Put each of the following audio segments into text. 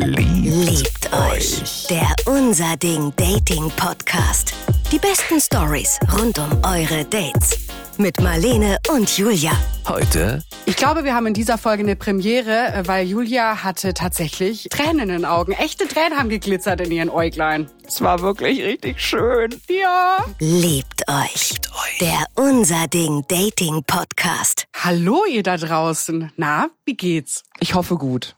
Liebt euch. Der Unser Ding Dating Podcast. Die besten Stories rund um eure Dates. Mit Marlene und Julia. Heute Ich glaube, wir haben in dieser Folge eine Premiere, weil Julia hatte tatsächlich Tränen in den Augen. Echte Tränen haben geglitzert in ihren Äuglein. Es war wirklich richtig schön. Ja. Liebt euch. euch. Der Unser Ding Dating Podcast. Hallo ihr da draußen. Na, wie geht's? Ich hoffe gut.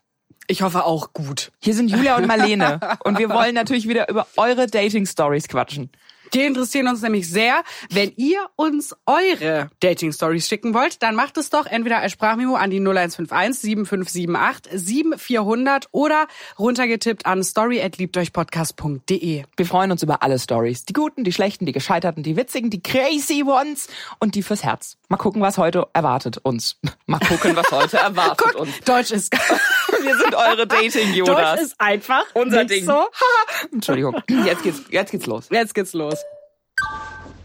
Ich hoffe auch gut. Hier sind Julia und Marlene und wir wollen natürlich wieder über eure Dating-Stories quatschen. Die interessieren uns nämlich sehr. Wenn ihr uns eure Dating-Stories schicken wollt, dann macht es doch entweder als Sprachmemo an die 0151 7578 7400 oder runtergetippt an story@liebteuchpodcast.de. Wir freuen uns über alle Stories. Die guten, die schlechten, die gescheiterten, die witzigen, die crazy ones und die fürs Herz. Mal gucken, was heute erwartet uns. Mal gucken, was heute erwartet uns. Deutsch ist Wir sind eure Deutsch Dating-Jodas. ist einfach Unser nicht Ding. so. Entschuldigung. Jetzt geht's, jetzt geht's los. Jetzt geht's los.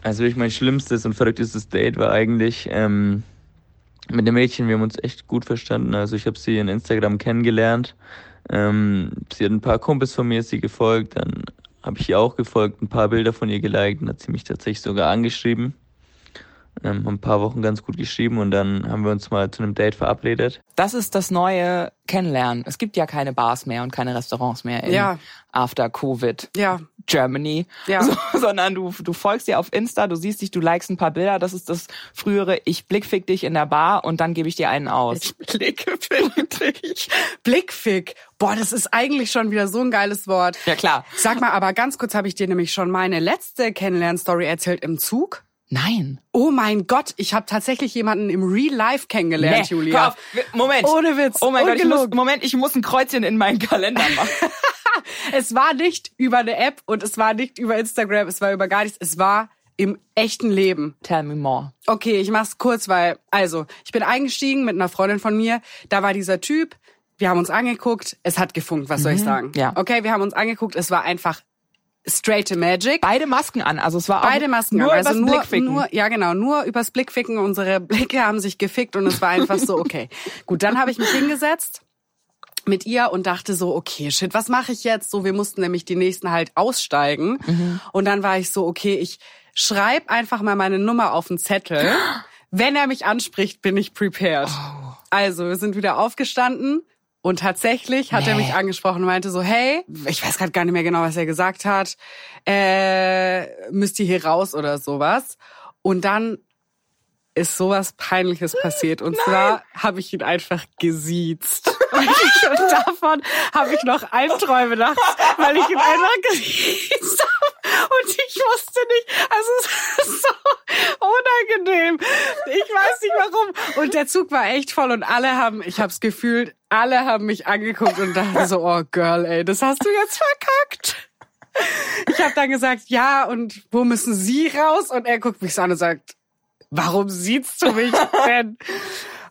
Also wirklich mein schlimmstes und verrücktestes Date war eigentlich ähm, mit dem Mädchen. Wir haben uns echt gut verstanden. Also ich habe sie in Instagram kennengelernt. Ähm, sie hat ein paar Kumpels von mir, sie gefolgt. Dann habe ich ihr auch gefolgt, ein paar Bilder von ihr geliked und hat sie mich tatsächlich sogar angeschrieben. Ähm, ein paar Wochen ganz gut geschrieben und dann haben wir uns mal zu einem Date verabredet. Das ist das neue Kennenlernen. Es gibt ja keine Bars mehr und keine Restaurants mehr in Ja. After Covid. Ja. Germany, Ja. so, sondern du, du folgst dir auf Insta, du siehst dich, du likest ein paar Bilder, das ist das frühere Ich blickfick dich in der Bar und dann gebe ich dir einen aus. Blickfick. Blickfick. Boah, das ist eigentlich schon wieder so ein geiles Wort. Ja klar. Sag mal, aber ganz kurz habe ich dir nämlich schon meine letzte Kennenlern-Story erzählt im Zug. Nein. Oh mein Gott, ich habe tatsächlich jemanden im Real Life kennengelernt, Nee, Julia. auf. Moment. Ohne Witz. Oh mein Gott, ich muss. Moment, ich muss ein Kreuzchen in meinen Kalender machen. Es war nicht über eine App und es war nicht über Instagram, es war über gar nichts, es war im echten Leben. Tell me more. Okay, ich mach's kurz, weil, also, ich bin eingestiegen mit einer Freundin von mir, da war dieser Typ, wir haben uns angeguckt, es hat gefunkt, was soll ich sagen? ja. Okay, wir haben uns angeguckt, es war einfach straight to magic. Beide Masken an, also es war auch Beide Masken nur an. also nur, Blickficken. nur, ja genau, nur übers Blickficken. Unsere Blicke haben sich gefickt und es war einfach so, okay. Gut, dann habe ich mich hingesetzt mit ihr und dachte so, okay, shit, was mache ich jetzt? So, wir mussten nämlich die nächsten halt aussteigen. Mhm. Und dann war ich so, okay, ich schreib einfach mal meine Nummer auf den Zettel. Wenn er mich anspricht, bin ich prepared. Oh. Also, wir sind wieder aufgestanden. Und tatsächlich hat er mich angesprochen und meinte so, hey, ich weiß gerade gar nicht mehr genau, was er gesagt hat, äh, müsst ihr hier raus oder sowas. Und dann ist sowas Peinliches passiert. Und zwar habe ich ihn einfach gesiezt. Und, davon habe ich noch Albträume nachts, weil ich ihn einfach gesiezt habe. Und ich wusste nicht, also es ist so unangenehm. Ich weiß nicht warum. Und der Zug war echt voll und alle haben, ich habe das Gefühl, alle haben mich angeguckt und dachten so, oh Girl, ey, das hast du jetzt verkackt. Ich habe dann gesagt, ja, und wo müssen Sie raus? Und er guckt mich so an und sagt, warum siehst du mich denn?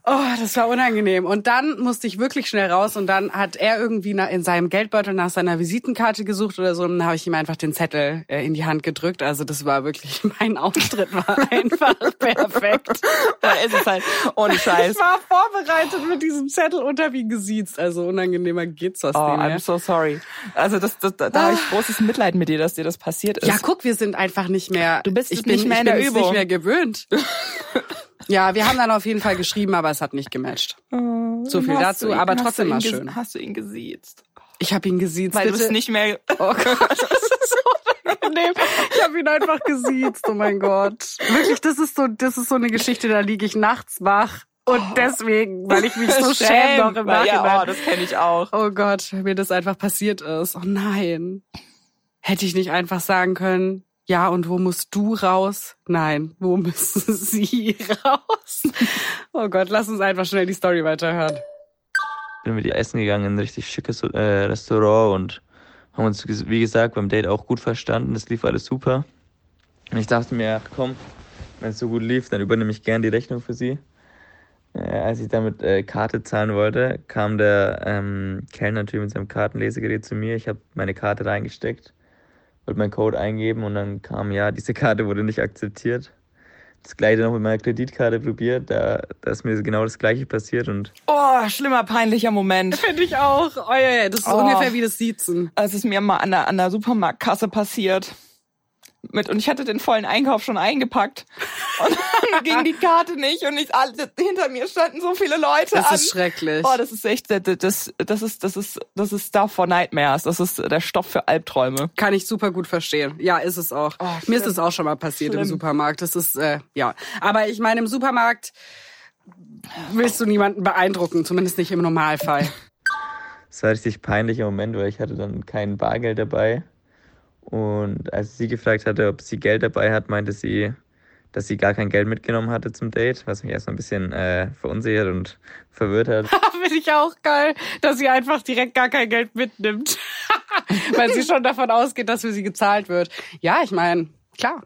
Oh, das war unangenehm. Und dann musste ich wirklich schnell raus und dann hat er irgendwie in seinem Geldbeutel nach seiner Visitenkarte gesucht oder so und dann habe ich ihm einfach den Zettel äh, in die Hand gedrückt. Also das war wirklich, mein Auftritt war einfach perfekt. Da ist es halt ohne Scheiß. Ich war vorbereitet mit diesem Zettel habe ihn gesiezt. Also unangenehmer geht's fast Oh, nicht mehr. I'm so sorry. Also das, das, da, da habe ich großes Mitleid mit dir, dass dir das passiert ist. Ja, guck, wir sind einfach nicht mehr. Du bist ich nicht bin, mehr in ich der bin es Übung. nicht mehr gewöhnt. ja, wir haben dann auf jeden Fall geschrieben, aber es hat nicht gematcht. So viel dazu, ihn- aber trotzdem war schön. Hast du ihn gesiezt? Ich habe ihn gesiezt. Weil du es nicht mehr... Oh Gott, das ist so unangenehm. Ich habe ihn einfach gesiezt. Oh mein Gott. Wirklich, das ist so, das ist so eine Geschichte, da liege ich nachts wach. Und deswegen, weil ich mich so schäme noch im Nachhinein. Ja, oh, das kenne ich auch. Oh Gott, mir das einfach passiert ist. Oh nein. Hätte ich nicht einfach sagen können, ja, und wo musst du raus? Nein, wo müssen sie raus? Oh Gott, lass uns einfach schnell die Story weiterhören. Bin mit ihr essen gegangen in ein richtig schickes äh, Restaurant und haben uns, wie gesagt, beim Date auch gut verstanden. Es lief alles super. Und ich dachte mir, ach komm, wenn es so gut lief, dann übernehme ich gern die Rechnung für sie. Äh, als ich damit äh, Karte zahlen wollte, kam der ähm, Kellner natürlich mit seinem Kartenlesegerät zu mir. Ich habe meine Karte reingesteckt, wollte meinen Code eingeben und dann kam, ja, diese Karte wurde nicht akzeptiert. das gleiche noch mit meiner Kreditkarte probiert. Da, da ist mir genau das gleiche passiert und. Oh, schlimmer, peinlicher Moment. Finde ich auch. Oh, ja, ja, das ist Oh. ungefähr wie das Siezen. Es ist mir mal an der, an der Supermarktkasse passiert. Mit, und ich hatte den vollen Einkauf schon eingepackt. Und dann ging die Karte nicht und ich, alle, hinter mir standen so viele Leute Das an. ist schrecklich. Oh, das ist echt, das, das, das ist, das ist, das ist Stuff for Nightmares. Das ist der Stoff für Albträume. Kann ich super gut verstehen. Ja, ist es auch. Oh, Mir ist es auch schon mal passiert im Schlimm. Supermarkt. Das ist, äh, ja. Aber ich meine, im Supermarkt willst du niemanden beeindrucken, zumindest nicht im Normalfall. Es war ein richtig peinlicher Moment, weil ich hatte dann kein Bargeld dabei. Und als ich sie gefragt hatte, ob sie Geld dabei hat, meinte sie, dass sie gar kein Geld mitgenommen hatte zum Date, was mich erstmal ein bisschen äh, verunsichert und verwirrt hat. Finde ich auch geil, dass sie einfach direkt gar kein Geld mitnimmt. Weil sie schon davon ausgeht, dass für sie gezahlt wird. Ja, ich meine, klar.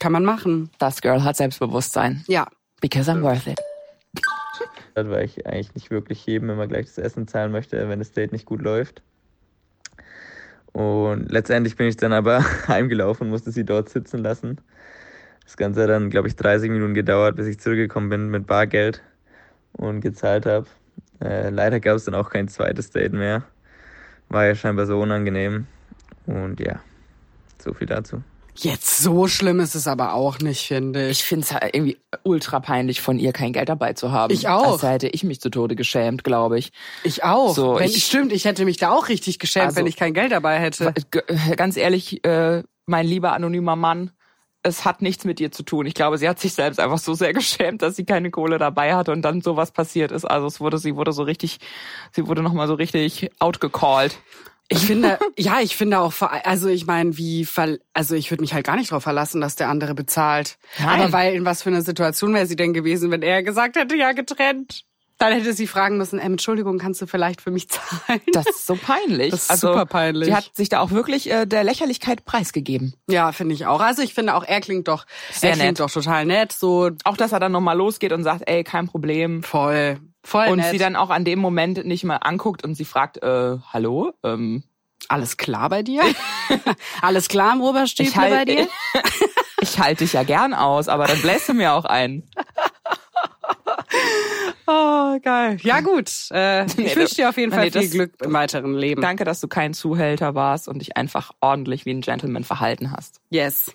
Kann man machen. Das Girl hat Selbstbewusstsein. Ja. Because I'm worth it. weil ich eigentlich nicht wirklich jedem immer gleich das Essen zahlen möchte, wenn das Date nicht gut läuft. Und letztendlich bin ich dann aber heimgelaufen und musste sie dort sitzen lassen. Das Ganze hat dann, glaube ich, 30 Minuten gedauert, bis ich zurückgekommen bin mit Bargeld und gezahlt habe. Äh, leider gab es dann auch kein zweites Date mehr. War ja scheinbar so unangenehm. Und ja, so viel dazu. Jetzt so schlimm ist es aber auch nicht, finde ich. Ich finde es halt irgendwie ultra peinlich von ihr, kein Geld dabei zu haben. Ich auch. Also hätte ich mich zu Tode geschämt, glaube ich. Ich auch. So, wenn, ich- stimmt, ich hätte mich da auch richtig geschämt, Also- wenn ich kein Geld dabei hätte. G- Ganz ehrlich, äh, mein lieber anonymer Mann, es hat nichts mit ihr zu tun. Ich glaube, sie hat sich selbst einfach so sehr geschämt, dass sie keine Kohle dabei hatte und dann sowas passiert ist. Also es wurde, sie wurde so richtig, sie wurde nochmal so richtig outgecalled. Ich finde, ja, ich finde auch, also ich meine, wie, also ich würde mich halt gar nicht darauf verlassen, dass der andere bezahlt. Nein. Aber weil, in was für einer Situation wäre sie denn gewesen, wenn er gesagt hätte, ja, getrennt? Dann hätte sie fragen müssen, ähm, Entschuldigung, kannst du vielleicht für mich zahlen? Das ist so peinlich. Das ist also, super peinlich. Sie hat sich da auch wirklich äh, der Lächerlichkeit preisgegeben. Ja, finde ich auch. Also ich finde auch, er klingt doch, Sehr er klingt nett. doch total nett, so Auch, dass er dann nochmal losgeht und sagt, ey, kein Problem. voll, voll Und nett. sie dann auch an dem Moment nicht mal anguckt und sie fragt, äh, hallo? Ähm, Alles klar bei dir? Alles klar im Oberstiefel halt- bei dir? ich halte dich ja gern aus, aber dann bläst du mir auch ein. Oh, geil. Ja, gut. Äh, Nee, ich wünsche dir auf jeden nee, Fall viel das- Glück im weiteren Leben. Danke, dass du kein Zuhälter warst und dich einfach ordentlich wie ein Gentleman verhalten hast. Yes.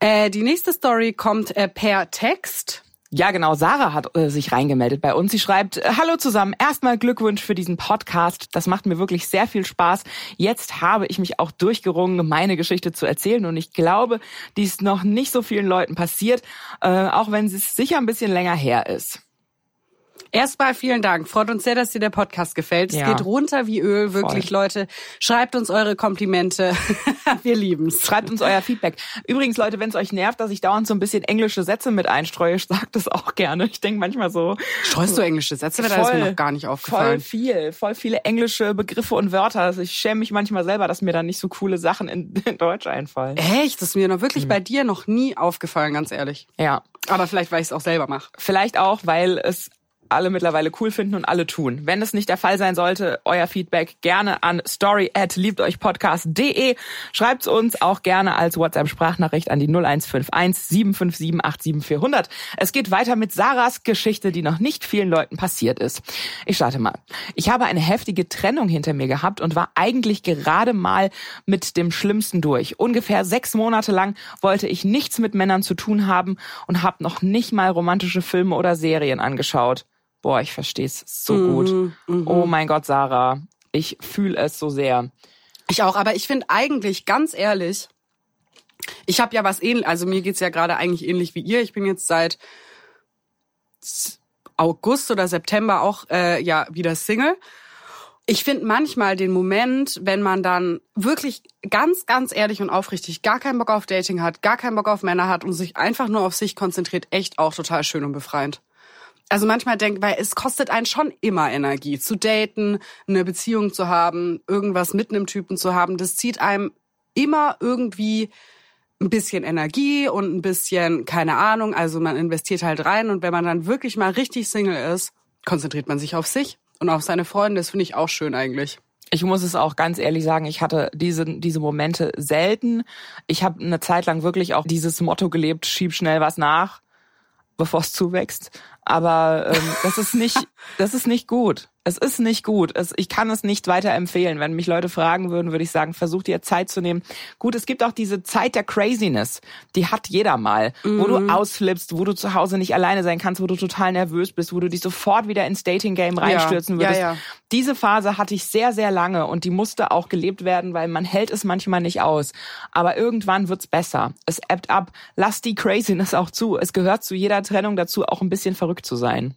Äh, die nächste Story kommt äh, per Text. Ja, genau. Sarah hat äh, sich reingemeldet bei uns. Sie schreibt, äh, hallo zusammen. Erstmal Glückwunsch für diesen Podcast. Das macht mir wirklich sehr viel Spaß. Jetzt habe ich mich auch durchgerungen, meine Geschichte zu erzählen. Und ich glaube, die ist noch nicht so vielen Leuten passiert, äh, auch wenn es sicher ein bisschen länger her ist. Erstmal vielen Dank. Freut uns sehr, dass dir der Podcast gefällt. Es Ja. geht runter wie Öl, wirklich, Leute. Schreibt uns eure Komplimente. Wir lieben's. Schreibt uns euer Feedback. Übrigens, Leute, wenn es euch nervt, dass ich dauernd so ein bisschen englische Sätze mit einstreue, sagt es auch gerne. Ich denke manchmal so. Streust du englische Sätze? Das ist mir noch gar nicht Voll aufgefallen. viel, voll viele englische Begriffe und Wörter. Also ich schäme mich manchmal selber, dass mir dann nicht so coole Sachen in, in Deutsch einfallen. Echt? Das ist mir noch wirklich Mhm. bei dir noch nie aufgefallen, ganz ehrlich. Ja, Aber vielleicht, weil ich es auch selber mache. vielleicht auch, weil es alle mittlerweile cool finden und alle tun. Wenn es nicht der Fall sein sollte, euer Feedback gerne an story at liebteuchpodcast.de. Schreibt's uns auch gerne als WhatsApp-Sprachnachricht an die 0151 757 87400. Es geht weiter mit Sarahs Geschichte, die noch nicht vielen Leuten passiert ist. Ich starte mal. Ich habe eine heftige Trennung hinter mir gehabt und war eigentlich gerade mal mit dem Schlimmsten durch. Ungefähr sechs Monate lang wollte ich nichts mit Männern zu tun haben und habe noch nicht mal romantische Filme oder Serien angeschaut. Boah, ich verstehe es so gut. Oh mein Gott, Sarah. Ich fühle es so sehr. Ich auch, aber ich finde eigentlich, ganz ehrlich, ich habe ja was ähnlich, also mir geht's ja gerade eigentlich ähnlich wie ihr. Ich bin jetzt seit August oder September auch äh, ja wieder Single. Ich finde manchmal den Moment, wenn man dann wirklich ganz, ganz ehrlich und aufrichtig gar keinen Bock auf Dating hat, gar keinen Bock auf Männer hat und sich einfach nur auf sich konzentriert, echt auch total schön und befreiend. Also manchmal denkt, weil es kostet einen schon immer Energie, zu daten, eine Beziehung zu haben, irgendwas mit einem Typen zu haben. Das zieht einem immer irgendwie ein bisschen Energie und ein bisschen, keine Ahnung, also man investiert halt rein und wenn man dann wirklich mal richtig Single ist, konzentriert man sich auf sich und auf seine Freunde. Das finde ich auch schön eigentlich. Ich muss es auch ganz ehrlich sagen, ich hatte diese, diese Momente selten. Ich habe eine Zeit lang wirklich auch dieses Motto gelebt, schieb schnell was nach, bevor es zuwächst. Aber ähm, das ist nicht, das ist nicht gut. Es ist nicht gut. Es, ich kann es nicht weiter empfehlen. Wenn mich Leute fragen würden, würde ich sagen, versuch dir Zeit zu nehmen. Gut, es gibt auch diese Zeit der Craziness. Die hat jeder mal. Mhm. Wo du mhm. ausflippst, wo du zu Hause nicht alleine sein kannst, wo du total nervös bist, wo du dich sofort wieder ins Dating-Game reinstürzen ja. würdest. Ja, ja. Diese Phase hatte ich sehr, sehr lange und die musste auch gelebt werden, weil man hält es manchmal nicht aus. Aber irgendwann wird's besser. Es ebbt ab. Lass die Craziness auch zu. Es gehört zu jeder Trennung dazu, auch ein bisschen verrückt zu sein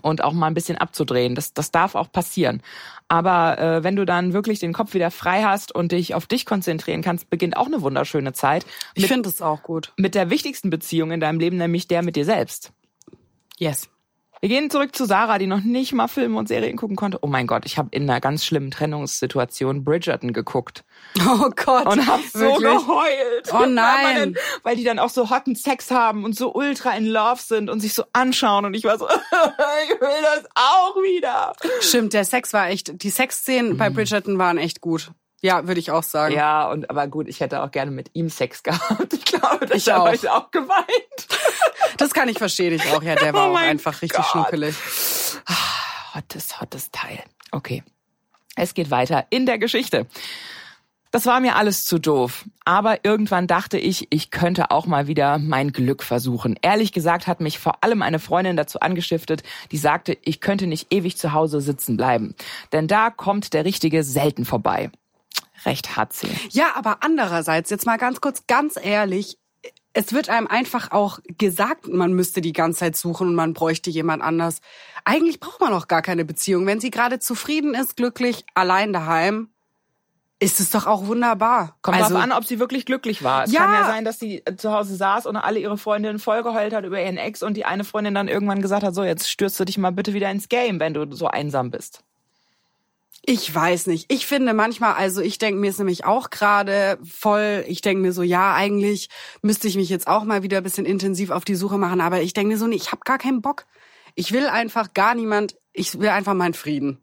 und auch mal ein bisschen abzudrehen. Das, das darf auch passieren. Aber äh, wenn du dann wirklich den Kopf wieder frei hast und dich auf dich konzentrieren kannst, beginnt auch eine wunderschöne Zeit. Mit, ich finde es auch gut. Mit der wichtigsten Beziehung in deinem Leben, nämlich der mit dir selbst. Yes. Wir gehen zurück zu Sarah, die noch nicht mal Filme und Serien gucken konnte. Oh mein Gott, ich habe in einer ganz schlimmen Trennungssituation Bridgerton geguckt. Oh Gott. Und hab so wirklich? geheult. Oh nein. Weil die dann auch so hotten Sex haben und so ultra in love sind und sich so anschauen. Und ich war so, ich will das auch wieder. Stimmt, der Sex war echt, die Sexszenen mhm. bei Bridgerton waren echt gut. Ja, würde ich auch sagen. Ja, und aber gut, ich hätte auch gerne mit ihm Sex gehabt. Ich glaube, das habe ich auch geweint. Das kann ich verstehen, ich auch. Ja, der war oh auch einfach richtig Gott. schnuckelig. Ah, hottes, hottes Teil. Okay. Es geht weiter in der Geschichte. Das war mir alles zu doof. Aber irgendwann dachte ich, ich könnte auch mal wieder mein Glück versuchen. Ehrlich gesagt hat mich vor allem eine Freundin dazu angestiftet, die sagte, ich könnte nicht ewig zu Hause sitzen bleiben. Denn da kommt der Richtige selten vorbei. Recht hat sie. Ja, aber andererseits, jetzt mal ganz kurz, ganz ehrlich, es wird einem einfach auch gesagt, man müsste die ganze Zeit suchen und man bräuchte jemand anders. Eigentlich braucht man auch gar keine Beziehung. Wenn sie gerade zufrieden ist, glücklich, allein daheim, ist es doch auch wunderbar. Kommt also, darauf an, ob sie wirklich glücklich war. Es ja. kann ja sein, dass sie äh, zu Hause saß und alle ihre Freundinnen vollgeheult hat über ihren Ex und die eine Freundin dann irgendwann gesagt hat, so jetzt stürzt du dich mal bitte wieder ins Game, wenn du so einsam bist. Ich weiß nicht. Ich finde manchmal, also ich denke mir es nämlich auch gerade voll, ich denke mir so, ja, eigentlich müsste ich mich jetzt auch mal wieder ein bisschen intensiv auf die Suche machen, aber ich denke mir so, nee, ich habe gar keinen Bock. Ich will einfach gar niemand, ich will einfach meinen Frieden.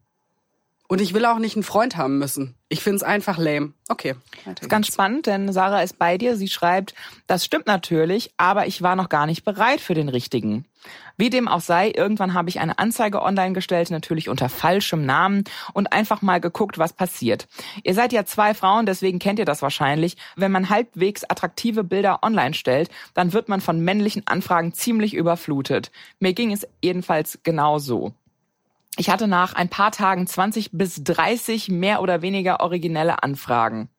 Und ich will auch nicht einen Freund haben müssen. Ich find's einfach lame. Okay. Das ist ganz spannend, denn Sarah ist bei dir. Sie schreibt, das stimmt natürlich, aber ich war noch gar nicht bereit für den richtigen. Wie dem auch sei, irgendwann habe ich eine Anzeige online gestellt, natürlich unter falschem Namen und einfach mal geguckt, was passiert. Ihr seid ja zwei Frauen, deswegen kennt ihr das wahrscheinlich. Wenn man halbwegs attraktive Bilder online stellt, dann wird man von männlichen Anfragen ziemlich überflutet. Mir ging es jedenfalls genau so. Ich hatte nach ein paar Tagen 20 bis 30 mehr oder weniger originelle Anfragen.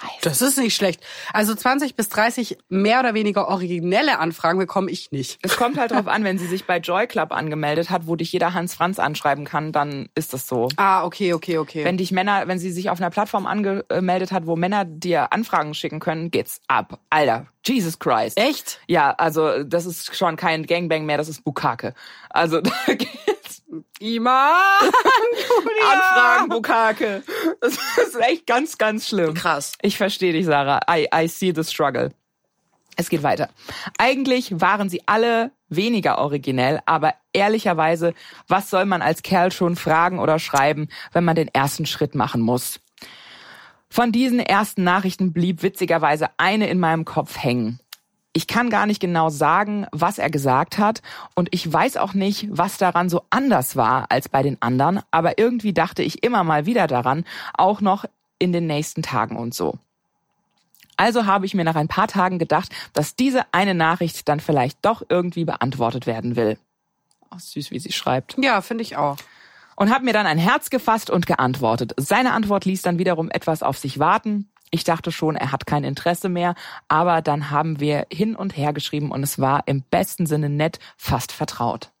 30. Das ist nicht schlecht. Also 20 bis 30 mehr oder weniger originelle Anfragen bekomme ich nicht. Es kommt halt drauf an, wenn sie sich bei Joy Club angemeldet hat, wo dich jeder Hans Franz anschreiben kann, dann ist das so. Ah, okay, okay, okay. Wenn dich Männer, wenn sie sich auf einer Plattform angemeldet hat, wo Männer dir Anfragen schicken können, geht's ab. Alter, Jesus Christ. Echt? Ja, also das ist schon kein Gangbang mehr, das ist Bukake. Also geht's. Iman! Anfragen, Bukake. Das ist echt ganz, ganz schlimm. Krass. Ich verstehe dich, Sarah. I, I see the struggle. Es geht weiter. Eigentlich waren sie alle weniger originell, aber ehrlicherweise, was soll man als Kerl schon fragen oder schreiben, wenn man den ersten Schritt machen muss? Von diesen ersten Nachrichten blieb witzigerweise eine in meinem Kopf hängen. Ich kann gar nicht genau sagen, was er gesagt hat und ich weiß auch nicht, was daran so anders war als bei den anderen, aber irgendwie dachte ich immer mal wieder daran, auch noch in den nächsten Tagen und so. Also habe ich mir nach ein paar Tagen gedacht, dass diese eine Nachricht dann vielleicht doch irgendwie beantwortet werden will. Ach, süß, wie sie schreibt. Ja, finde ich auch und habe mir dann ein Herz gefasst und geantwortet. Seine Antwort ließ dann wiederum etwas auf sich warten. Ich dachte schon, er hat kein Interesse mehr, aber dann haben wir hin und her geschrieben und es war im besten Sinne nett, fast vertraut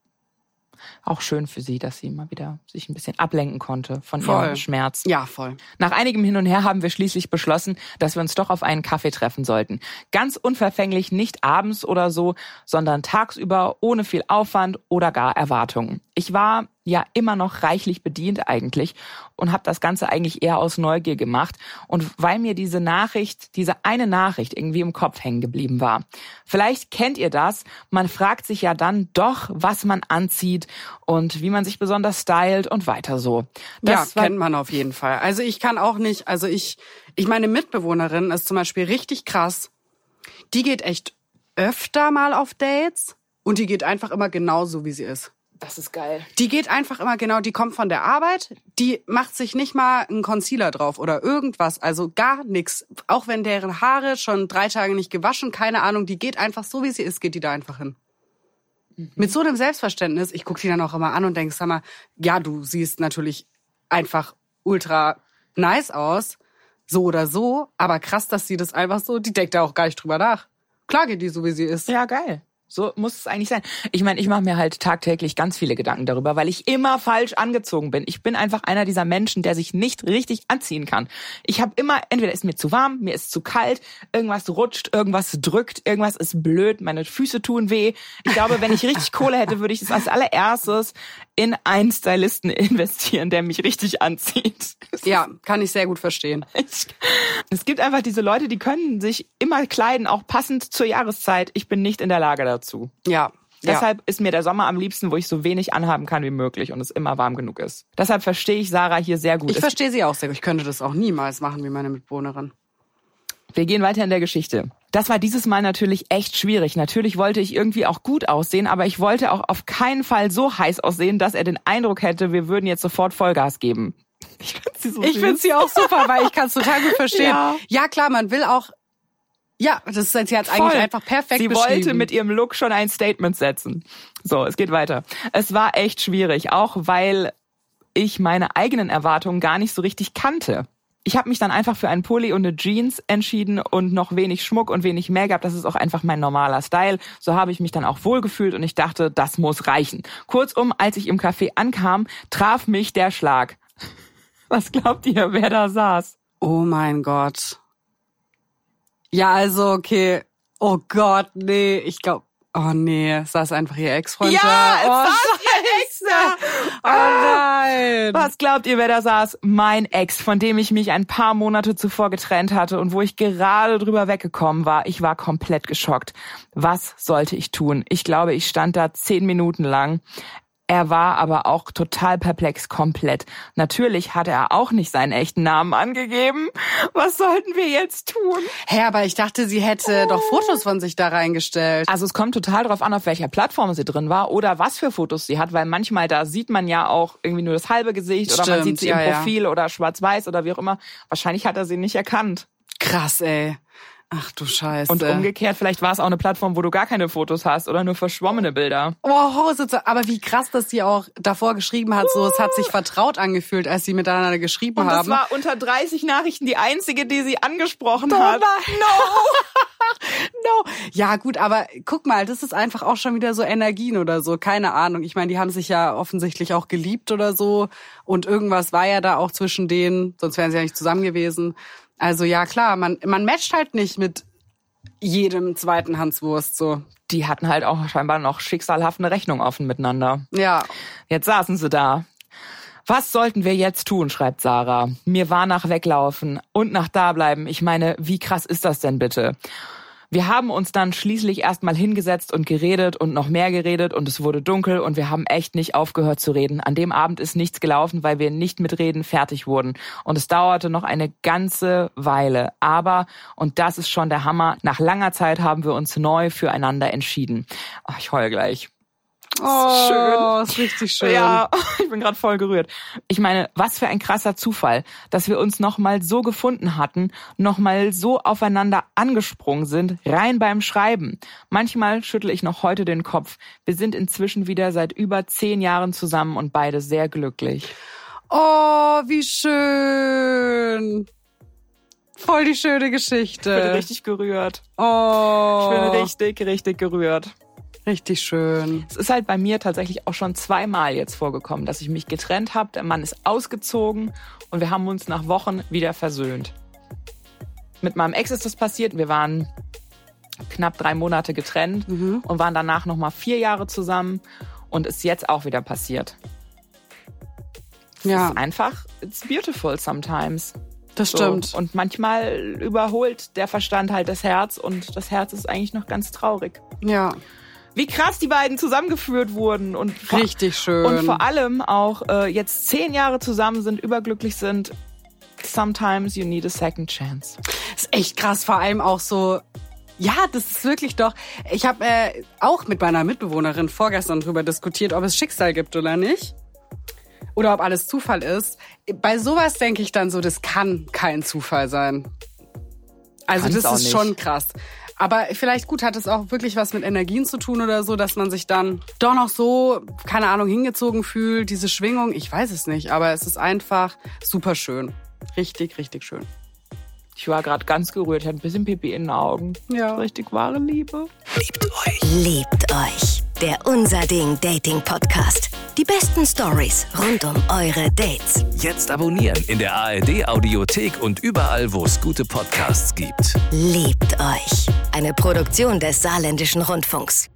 auch schön für sie, dass sie mal wieder sich ein bisschen ablenken konnte von voll. ihrem Schmerz. Ja, voll. Nach einigem Hin und Her haben wir schließlich beschlossen, dass wir uns doch auf einen Kaffee treffen sollten. Ganz unverfänglich nicht abends oder so, sondern tagsüber ohne viel Aufwand oder gar Erwartungen. Ich war ja immer noch reichlich bedient eigentlich und habe das Ganze eigentlich eher aus Neugier gemacht und weil mir diese Nachricht, diese eine Nachricht irgendwie im Kopf hängen geblieben war. Vielleicht kennt ihr das, man fragt sich ja dann doch, was man anzieht und wie man sich besonders stylt und weiter so. Das ja, kennt man auf jeden Fall. Also ich kann auch nicht, also ich, ich meine Mitbewohnerin ist zum Beispiel richtig krass. Die geht echt öfter mal auf Dates und die geht einfach immer genauso, wie sie ist. Das ist geil. Die geht einfach immer genau, die kommt von der Arbeit, die macht sich nicht mal einen Concealer drauf oder irgendwas, also gar nichts. Auch wenn deren Haare schon drei Tage nicht gewaschen, keine Ahnung, die geht einfach so, wie sie ist, geht die da einfach hin. Mhm. Mit so einem Selbstverständnis, ich gucke die dann auch immer an und denke, sag mal, ja, du siehst natürlich einfach ultra nice aus, so oder so, aber krass, dass sie das einfach so, die denkt da auch gar nicht drüber nach. Klar geht die so, wie sie ist. Ja, geil. So muss es eigentlich sein. Ich meine, ich mache mir halt tagtäglich ganz viele Gedanken darüber, weil ich immer falsch angezogen bin. Ich bin einfach einer dieser Menschen, der sich nicht richtig anziehen kann. Ich habe immer, entweder ist mir zu warm, mir ist zu kalt, irgendwas rutscht, irgendwas drückt, irgendwas ist blöd, meine Füße tun weh. Ich glaube, wenn ich richtig Kohle hätte, würde ich das als allererstes in einen Stylisten investieren, der mich richtig anzieht. Ja, kann ich sehr gut verstehen. Es gibt einfach diese Leute, die können sich immer kleiden, auch passend zur Jahreszeit. Ich bin nicht in der Lage dazu. Ja. Deshalb ja. ist mir der Sommer am liebsten, wo ich so wenig anhaben kann wie möglich und es immer warm genug ist. Deshalb verstehe ich Sarah hier sehr gut. Ich verstehe sie auch sehr gut. Ich könnte das auch niemals machen wie meine Mitbewohnerin. Wir gehen weiter in der Geschichte. Das war dieses Mal natürlich echt schwierig. Natürlich wollte ich irgendwie auch gut aussehen, aber ich wollte auch auf keinen Fall so heiß aussehen, dass er den Eindruck hätte, wir würden jetzt sofort Vollgas geben. Ich finde sie so Ich finde sie auch super, weil ich kann es total gut verstehen. Ja. ja. klar, man will auch ja, das ist jetzt eigentlich Voll. einfach perfekt Sie wollte mit ihrem Look schon ein Statement setzen. So, es geht weiter. Es war echt schwierig, auch weil ich meine eigenen Erwartungen gar nicht so richtig kannte ich habe mich dann einfach für einen Pulli und eine Jeans entschieden und noch wenig Schmuck und wenig Make-up. Das ist auch einfach mein normaler Style. So habe ich mich dann auch wohlgefühlt und ich dachte, das muss reichen. Kurzum, als ich im Café ankam, traf mich der Schlag. Was glaubt ihr, wer da saß? Oh mein Gott. Ja, also okay. Oh Gott, nee, ich glaube, Oh nee, saß einfach ihr Ex-Freund ja, da. Oh, saß ihr Ex da. Oh nein. Was glaubt ihr, wer da saß? Mein Ex, von dem ich mich ein paar Monate zuvor getrennt hatte und wo ich gerade drüber weggekommen war. Ich war komplett geschockt. Was sollte ich tun? Ich glaube, ich stand da zehn Minuten lang. Er war aber auch total perplex, komplett. Natürlich hat er auch nicht seinen echten Namen angegeben. Was sollten wir jetzt tun? Hä, hey, aber ich dachte, sie hätte oh. doch Fotos von sich da reingestellt. Also es kommt total drauf an, auf welcher Plattform sie drin war oder was für Fotos sie hat, weil manchmal da sieht man ja auch irgendwie nur das halbe Gesicht Stimmt, oder man sieht sie ja, im Profil ja. oder schwarz-weiß oder wie auch immer. Wahrscheinlich hat er sie nicht erkannt. Krass, ey. Ach du Scheiße. Und umgekehrt, vielleicht war es auch eine Plattform, wo du gar keine Fotos hast oder nur verschwommene Bilder. Oh. Aber wie krass, dass sie auch davor geschrieben hat, so es hat sich vertraut angefühlt, als sie miteinander geschrieben Und haben. Und das war unter 30 Nachrichten die einzige, die sie angesprochen oh, hat. No. no. Ja, gut, aber guck mal, das ist einfach auch schon wieder so Energien oder so. Keine Ahnung. Ich meine, die haben sich ja offensichtlich auch geliebt oder so. Und irgendwas war ja da auch zwischen denen, sonst wären sie ja nicht zusammen gewesen. Also ja, klar, man, man matcht halt nicht mit jedem zweiten Hanswurst so. Die hatten halt auch scheinbar noch schicksalhaft eine Rechnung offen miteinander. Ja. Jetzt saßen sie da. Was sollten wir jetzt tun, schreibt Sarah. Mir war nach weglaufen und nach da bleiben. Ich meine, wie krass ist das denn bitte? Wir haben uns dann schließlich erstmal hingesetzt und geredet und noch mehr geredet und es wurde dunkel und wir haben echt nicht aufgehört zu reden. An dem Abend ist nichts gelaufen, weil wir nicht mit Reden fertig wurden. Und es dauerte noch eine ganze Weile. Aber, und das ist schon der Hammer, nach langer Zeit haben wir uns neu füreinander entschieden. Oh, ich heul gleich. Oh, schön. ist richtig schön. Ja, ich bin gerade voll gerührt. Ich meine, was für ein krasser Zufall, dass wir uns nochmal so gefunden hatten, nochmal so aufeinander angesprungen sind, rein beim Schreiben. Manchmal schüttle ich noch heute den Kopf. Wir sind inzwischen wieder seit über zehn Jahren zusammen und beide sehr glücklich. Oh, wie schön. Voll die schöne Geschichte. Ich bin richtig gerührt. Oh. Ich bin richtig, richtig gerührt. Richtig schön. Es ist halt bei mir tatsächlich auch schon zweimal jetzt vorgekommen, dass ich mich getrennt habe. Der Mann ist ausgezogen und wir haben uns nach Wochen wieder versöhnt. Mit meinem Ex ist das passiert. Wir waren knapp drei Monate getrennt mhm. und waren danach noch mal vier Jahre zusammen. und ist jetzt auch wieder passiert. Es Ja. ist einfach, it's beautiful sometimes. Das So. stimmt. Und manchmal überholt der Verstand halt das Herz und das Herz ist eigentlich noch ganz traurig. Ja, Wie krass die beiden zusammengeführt wurden und vor, richtig schön. und vor allem auch äh, jetzt zehn Jahre zusammen sind, überglücklich sind. Sometimes you need a second chance. ist echt krass, vor allem auch so. Ja, das ist wirklich doch. Ich habe äh, auch mit meiner Mitbewohnerin vorgestern drüber diskutiert, ob es Schicksal gibt oder nicht. Oder ob alles Zufall ist. Bei sowas denke ich dann so, das kann kein Zufall sein. Also Kann's das ist schon krass. Aber vielleicht gut hat es auch wirklich was mit Energien zu tun oder so, dass man sich dann doch noch so, keine Ahnung, hingezogen fühlt, diese Schwingung. Ich weiß es nicht, aber es ist einfach super schön. Richtig, richtig schön. Ich war gerade ganz gerührt, ich hatte ein bisschen Pipi in den Augen. Ja. Richtig wahre Liebe. Liebt euch. Der Unser Ding Dating Podcast. Die besten Stories rund um eure Dates. Jetzt abonnieren in der ARD Audiothek und überall, wo es gute Podcasts gibt. Liebt euch. Eine Produktion des Saarländischen Rundfunks.